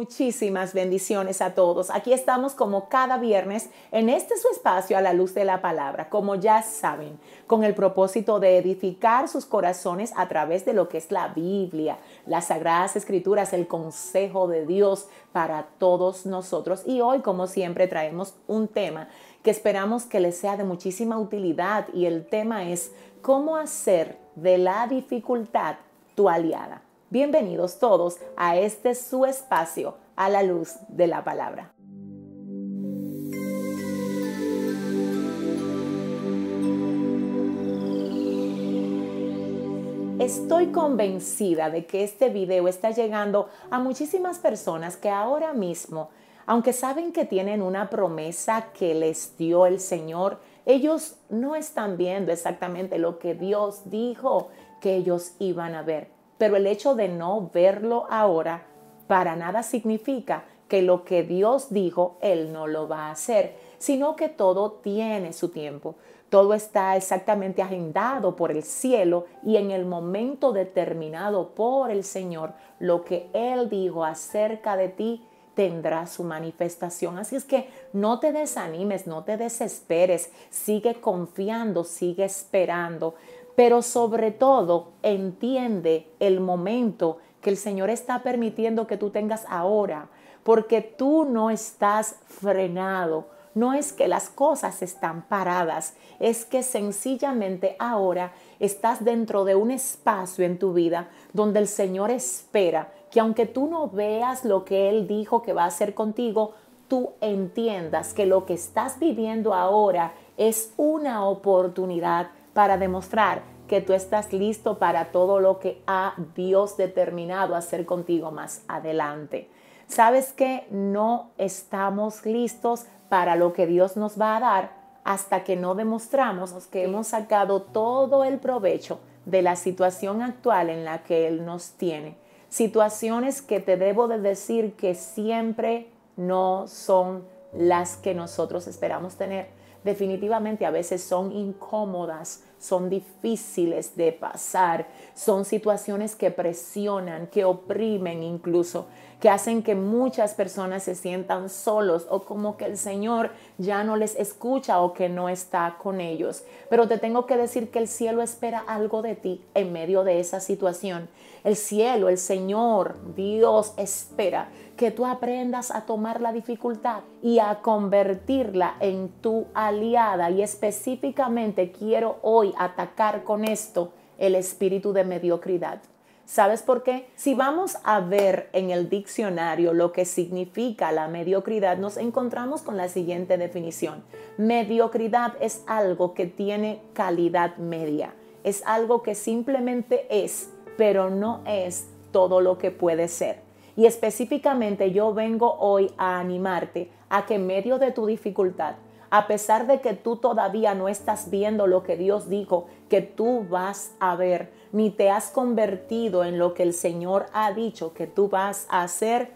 Muchísimas bendiciones a todos. Aquí estamos como cada viernes en este su espacio a la luz de la palabra, como ya saben, con el propósito de edificar sus corazones a través de lo que es la Biblia, las sagradas escrituras, el consejo de Dios para todos nosotros. Y hoy, como siempre, traemos un tema que esperamos que les sea de muchísima utilidad y el tema es cómo hacer de la dificultad tu aliada. Bienvenidos todos a este su espacio a la luz de la palabra. Estoy convencida de que este video está llegando a muchísimas personas que ahora mismo, aunque saben que tienen una promesa que les dio el Señor, ellos no están viendo exactamente lo que Dios dijo que ellos iban a ver pero el hecho de no verlo ahora para nada significa que lo que Dios dijo, Él no lo va a hacer, sino que todo tiene su tiempo. Todo está exactamente agendado por el cielo y en el momento determinado por el Señor, lo que Él dijo acerca de ti tendrá su manifestación. Así es que no te desanimes, no te desesperes, sigue confiando, sigue esperando pero sobre todo entiende el momento que el Señor está permitiendo que tú tengas ahora, porque tú no estás frenado. No es que las cosas están paradas, es que sencillamente ahora estás dentro de un espacio en tu vida donde el Señor espera que aunque tú no veas lo que Él dijo que va a hacer contigo, tú entiendas que lo que estás viviendo ahora es una oportunidad para demostrar que tú estás listo para todo lo que ha Dios determinado hacer contigo más adelante. Sabes que no estamos listos para lo que Dios nos va a dar hasta que no demostramos que hemos sacado todo el provecho de la situación actual en la que Él nos tiene. Situaciones que te debo de decir que siempre no son las que nosotros esperamos tener. Definitivamente a veces son incómodas, son difíciles de pasar, son situaciones que presionan, que oprimen incluso, que hacen que muchas personas se sientan solos o como que el Señor ya no les escucha o que no está con ellos. Pero te tengo que decir que el cielo espera algo de ti en medio de esa situación. El cielo, el Señor, Dios espera que tú aprendas a tomar la dificultad y a convertirla en tu aliada. Y específicamente quiero hoy atacar con esto el espíritu de mediocridad. ¿Sabes por qué? Si vamos a ver en el diccionario lo que significa la mediocridad, nos encontramos con la siguiente definición. Mediocridad es algo que tiene calidad media. Es algo que simplemente es, pero no es todo lo que puede ser. Y específicamente yo vengo hoy a animarte a que en medio de tu dificultad, a pesar de que tú todavía no estás viendo lo que Dios dijo que tú vas a ver, ni te has convertido en lo que el Señor ha dicho que tú vas a hacer,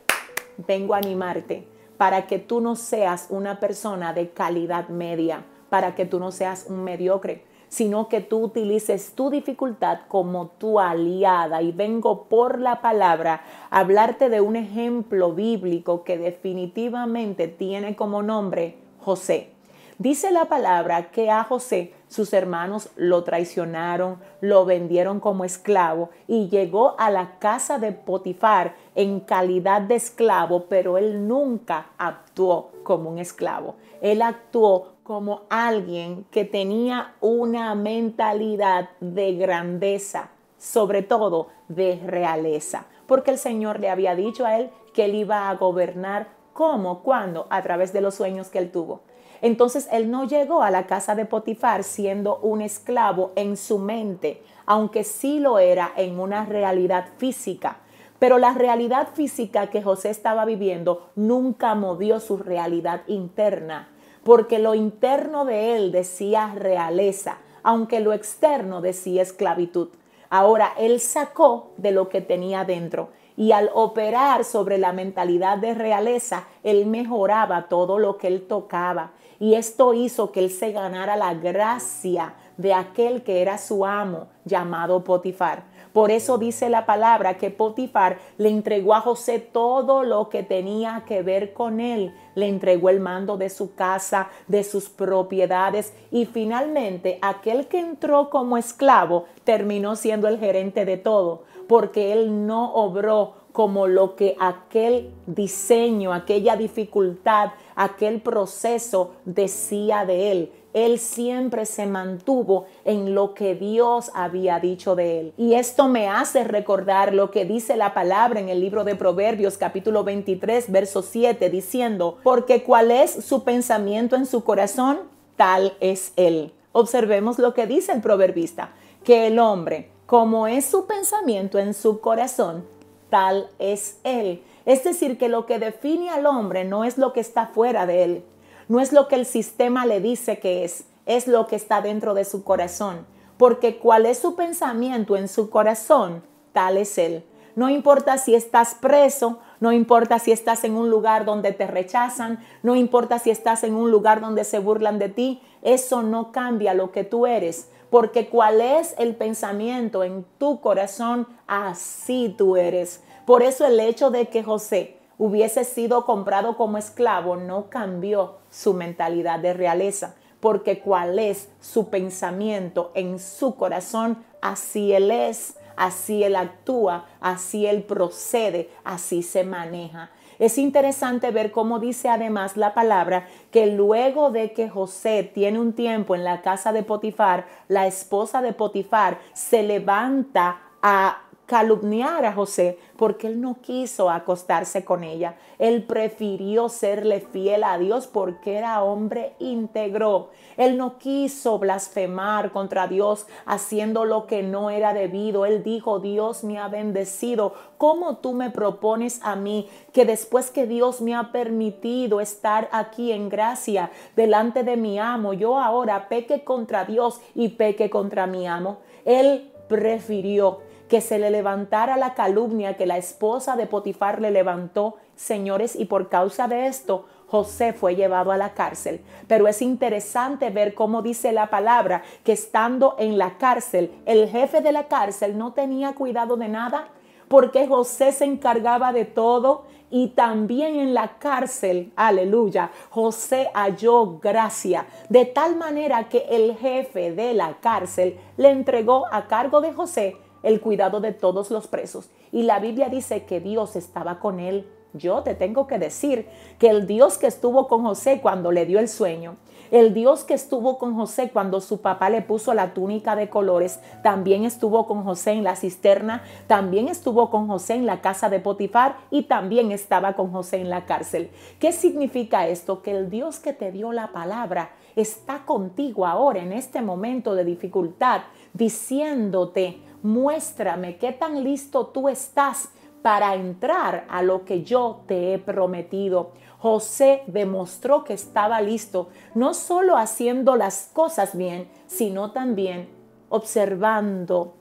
vengo a animarte para que tú no seas una persona de calidad media, para que tú no seas un mediocre, sino que tú utilices tu dificultad como tu aliada. Y vengo por la palabra a hablarte de un ejemplo bíblico que definitivamente tiene como nombre José. Dice la palabra que a José sus hermanos lo traicionaron, lo vendieron como esclavo y llegó a la casa de Potifar en calidad de esclavo, pero él nunca actuó como un esclavo. Él actuó como alguien que tenía una mentalidad de grandeza, sobre todo de realeza, porque el Señor le había dicho a él que él iba a gobernar cómo, cuándo, a través de los sueños que él tuvo. Entonces él no llegó a la casa de Potifar siendo un esclavo en su mente, aunque sí lo era en una realidad física. Pero la realidad física que José estaba viviendo nunca movió su realidad interna porque lo interno de él decía realeza, aunque lo externo decía esclavitud. Ahora él sacó de lo que tenía dentro y al operar sobre la mentalidad de realeza, él mejoraba todo lo que él tocaba. Y esto hizo que él se ganara la gracia de aquel que era su amo, llamado Potifar. Por eso dice la palabra que Potifar le entregó a José todo lo que tenía que ver con él. Le entregó el mando de su casa, de sus propiedades y finalmente aquel que entró como esclavo terminó siendo el gerente de todo, porque él no obró como lo que aquel diseño, aquella dificultad, aquel proceso decía de él. Él siempre se mantuvo en lo que Dios había dicho de él. Y esto me hace recordar lo que dice la palabra en el libro de Proverbios capítulo 23, verso 7, diciendo, porque cuál es su pensamiento en su corazón, tal es él. Observemos lo que dice el proverbista, que el hombre, como es su pensamiento en su corazón, tal es él. Es decir, que lo que define al hombre no es lo que está fuera de él, no es lo que el sistema le dice que es, es lo que está dentro de su corazón. Porque cuál es su pensamiento en su corazón, tal es él. No importa si estás preso, no importa si estás en un lugar donde te rechazan, no importa si estás en un lugar donde se burlan de ti, eso no cambia lo que tú eres, porque cuál es el pensamiento en tu corazón, así tú eres. Por eso el hecho de que José hubiese sido comprado como esclavo no cambió su mentalidad de realeza, porque cuál es su pensamiento en su corazón, así él es, así él actúa, así él procede, así se maneja. Es interesante ver cómo dice además la palabra que luego de que José tiene un tiempo en la casa de Potifar, la esposa de Potifar se levanta a calumniar a José porque él no quiso acostarse con ella. Él prefirió serle fiel a Dios porque era hombre íntegro. Él no quiso blasfemar contra Dios haciendo lo que no era debido. Él dijo, Dios me ha bendecido. ¿Cómo tú me propones a mí que después que Dios me ha permitido estar aquí en gracia delante de mi amo, yo ahora peque contra Dios y peque contra mi amo? Él prefirió que se le levantara la calumnia que la esposa de Potifar le levantó, señores, y por causa de esto José fue llevado a la cárcel. Pero es interesante ver cómo dice la palabra que estando en la cárcel, el jefe de la cárcel no tenía cuidado de nada porque José se encargaba de todo y también en la cárcel, aleluya, José halló gracia, de tal manera que el jefe de la cárcel le entregó a cargo de José el cuidado de todos los presos. Y la Biblia dice que Dios estaba con él. Yo te tengo que decir que el Dios que estuvo con José cuando le dio el sueño, el Dios que estuvo con José cuando su papá le puso la túnica de colores, también estuvo con José en la cisterna, también estuvo con José en la casa de Potifar y también estaba con José en la cárcel. ¿Qué significa esto? Que el Dios que te dio la palabra está contigo ahora en este momento de dificultad, diciéndote, muéstrame qué tan listo tú estás para entrar a lo que yo te he prometido. José demostró que estaba listo, no solo haciendo las cosas bien, sino también observando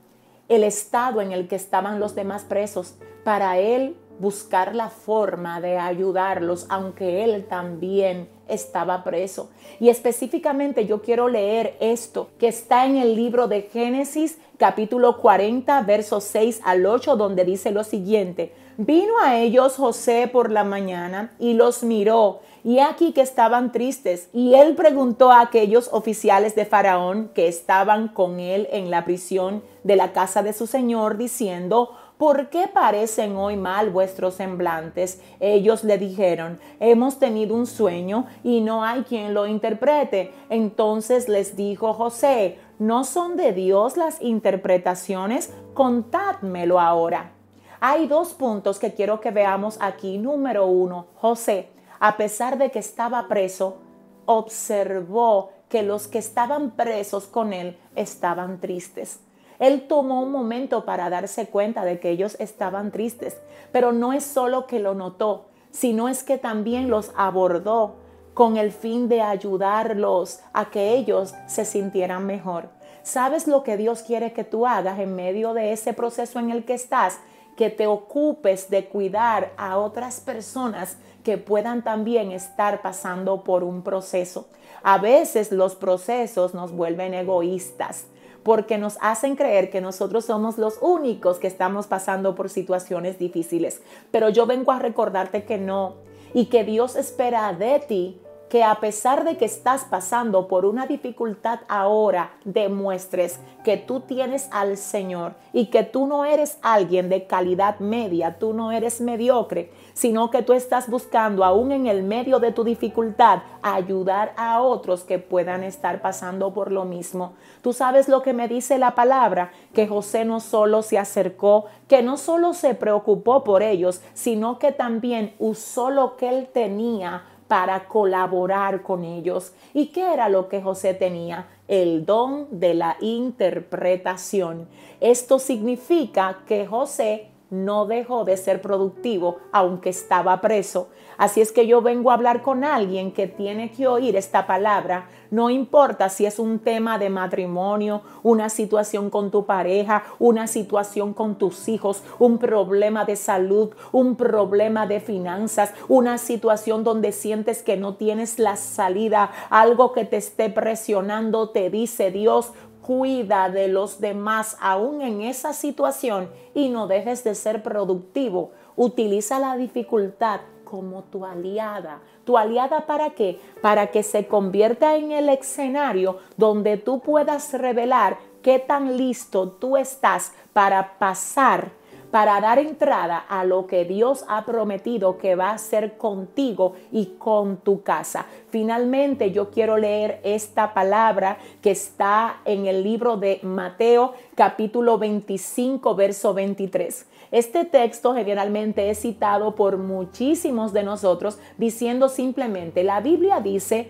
el estado en el que estaban los demás presos para él buscar la forma de ayudarlos, aunque él también estaba preso. Y específicamente yo quiero leer esto que está en el libro de Génesis capítulo 40, versos 6 al 8, donde dice lo siguiente. Vino a ellos José por la mañana y los miró, y aquí que estaban tristes. Y él preguntó a aquellos oficiales de Faraón que estaban con él en la prisión de la casa de su señor, diciendo, ¿por qué parecen hoy mal vuestros semblantes? Ellos le dijeron, hemos tenido un sueño y no hay quien lo interprete. Entonces les dijo José, ¿no son de Dios las interpretaciones? Contádmelo ahora. Hay dos puntos que quiero que veamos aquí. Número uno, José, a pesar de que estaba preso, observó que los que estaban presos con él estaban tristes. Él tomó un momento para darse cuenta de que ellos estaban tristes, pero no es solo que lo notó, sino es que también los abordó con el fin de ayudarlos a que ellos se sintieran mejor. ¿Sabes lo que Dios quiere que tú hagas en medio de ese proceso en el que estás? Que te ocupes de cuidar a otras personas que puedan también estar pasando por un proceso. A veces los procesos nos vuelven egoístas porque nos hacen creer que nosotros somos los únicos que estamos pasando por situaciones difíciles. Pero yo vengo a recordarte que no y que Dios espera de ti que a pesar de que estás pasando por una dificultad ahora, demuestres que tú tienes al Señor y que tú no eres alguien de calidad media, tú no eres mediocre, sino que tú estás buscando aún en el medio de tu dificultad ayudar a otros que puedan estar pasando por lo mismo. Tú sabes lo que me dice la palabra, que José no solo se acercó, que no solo se preocupó por ellos, sino que también usó lo que él tenía para colaborar con ellos. ¿Y qué era lo que José tenía? El don de la interpretación. Esto significa que José no dejó de ser productivo aunque estaba preso. Así es que yo vengo a hablar con alguien que tiene que oír esta palabra. No importa si es un tema de matrimonio, una situación con tu pareja, una situación con tus hijos, un problema de salud, un problema de finanzas, una situación donde sientes que no tienes la salida, algo que te esté presionando, te dice Dios, cuida de los demás aún en esa situación y no dejes de ser productivo. Utiliza la dificultad como tu aliada. ¿Tu aliada para qué? Para que se convierta en el escenario donde tú puedas revelar qué tan listo tú estás para pasar para dar entrada a lo que Dios ha prometido que va a hacer contigo y con tu casa. Finalmente yo quiero leer esta palabra que está en el libro de Mateo capítulo 25 verso 23. Este texto generalmente es citado por muchísimos de nosotros diciendo simplemente, la Biblia dice,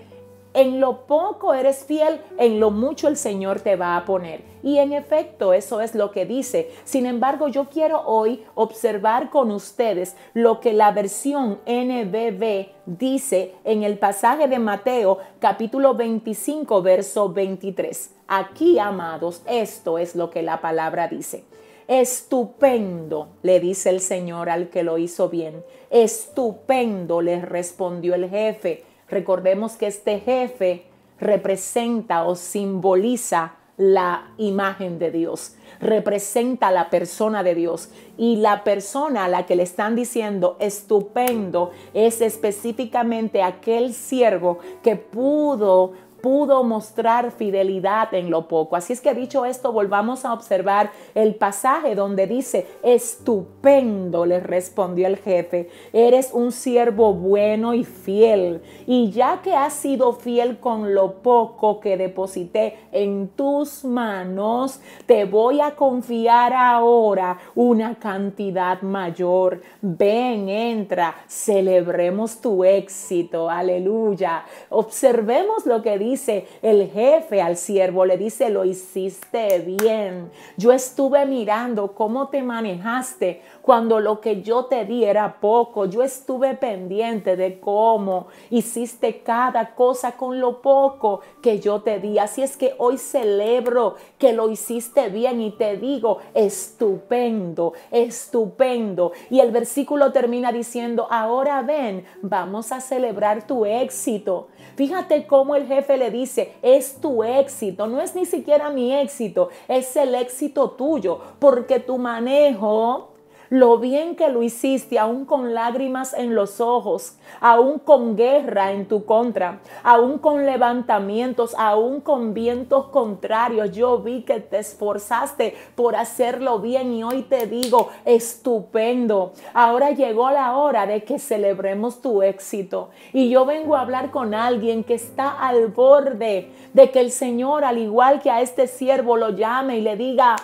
en lo poco eres fiel, en lo mucho el Señor te va a poner. Y en efecto, eso es lo que dice. Sin embargo, yo quiero hoy observar con ustedes lo que la versión NBB dice en el pasaje de Mateo capítulo 25, verso 23. Aquí, amados, esto es lo que la palabra dice. Estupendo, le dice el Señor al que lo hizo bien. Estupendo, le respondió el jefe Recordemos que este jefe representa o simboliza la imagen de Dios, representa la persona de Dios. Y la persona a la que le están diciendo estupendo es específicamente aquel siervo que pudo pudo mostrar fidelidad en lo poco. Así es que dicho esto, volvamos a observar el pasaje donde dice, estupendo, le respondió el jefe, eres un siervo bueno y fiel. Y ya que has sido fiel con lo poco que deposité en tus manos, te voy a confiar ahora una cantidad mayor. Ven, entra, celebremos tu éxito. Aleluya. Observemos lo que dice dice el jefe al siervo, le dice, lo hiciste bien. Yo estuve mirando cómo te manejaste cuando lo que yo te di era poco. Yo estuve pendiente de cómo hiciste cada cosa con lo poco que yo te di. Así es que hoy celebro que lo hiciste bien y te digo, estupendo, estupendo. Y el versículo termina diciendo, ahora ven, vamos a celebrar tu éxito. Fíjate cómo el jefe le dice, es tu éxito, no es ni siquiera mi éxito, es el éxito tuyo, porque tu manejo lo bien que lo hiciste, aún con lágrimas en los ojos, aún con guerra en tu contra, aún con levantamientos, aún con vientos contrarios. Yo vi que te esforzaste por hacerlo bien y hoy te digo, estupendo. Ahora llegó la hora de que celebremos tu éxito. Y yo vengo a hablar con alguien que está al borde de que el Señor, al igual que a este siervo, lo llame y le diga,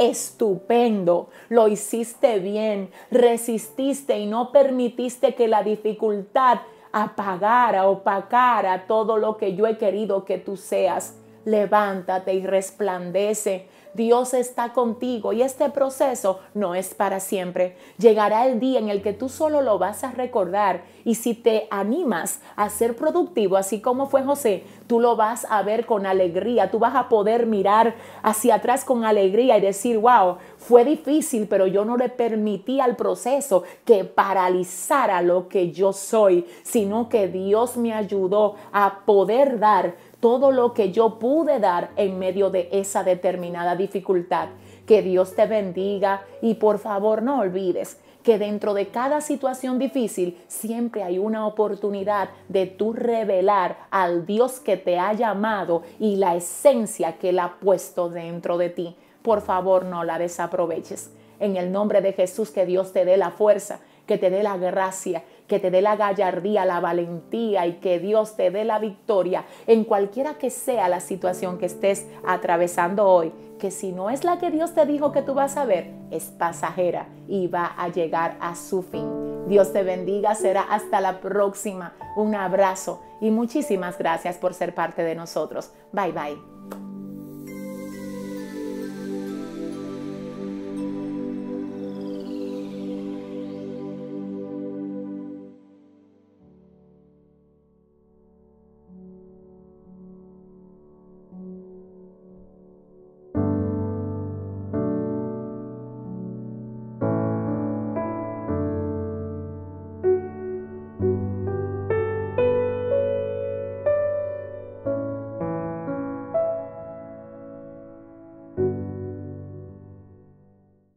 estupendo, lo hiciste bien, resististe y no permitiste que la dificultad apagara, opacara todo lo que yo he querido que tú seas. Levántate y resplandece Dios está contigo y este proceso no es para siempre. Llegará el día en el que tú solo lo vas a recordar y si te animas a ser productivo, así como fue José, tú lo vas a ver con alegría, tú vas a poder mirar hacia atrás con alegría y decir, wow, fue difícil, pero yo no le permití al proceso que paralizara lo que yo soy, sino que Dios me ayudó a poder dar todo lo que yo pude dar en medio de esa determinada dificultad. Que Dios te bendiga y por favor no olvides que dentro de cada situación difícil siempre hay una oportunidad de tú revelar al Dios que te ha llamado y la esencia que Él ha puesto dentro de ti. Por favor, no la desaproveches. En el nombre de Jesús, que Dios te dé la fuerza, que te dé la gracia, que te dé la gallardía, la valentía y que Dios te dé la victoria en cualquiera que sea la situación que estés atravesando hoy, que si no es la que Dios te dijo que tú vas a ver, es pasajera y va a llegar a su fin. Dios te bendiga, será hasta la próxima. Un abrazo y muchísimas gracias por ser parte de nosotros. Bye bye.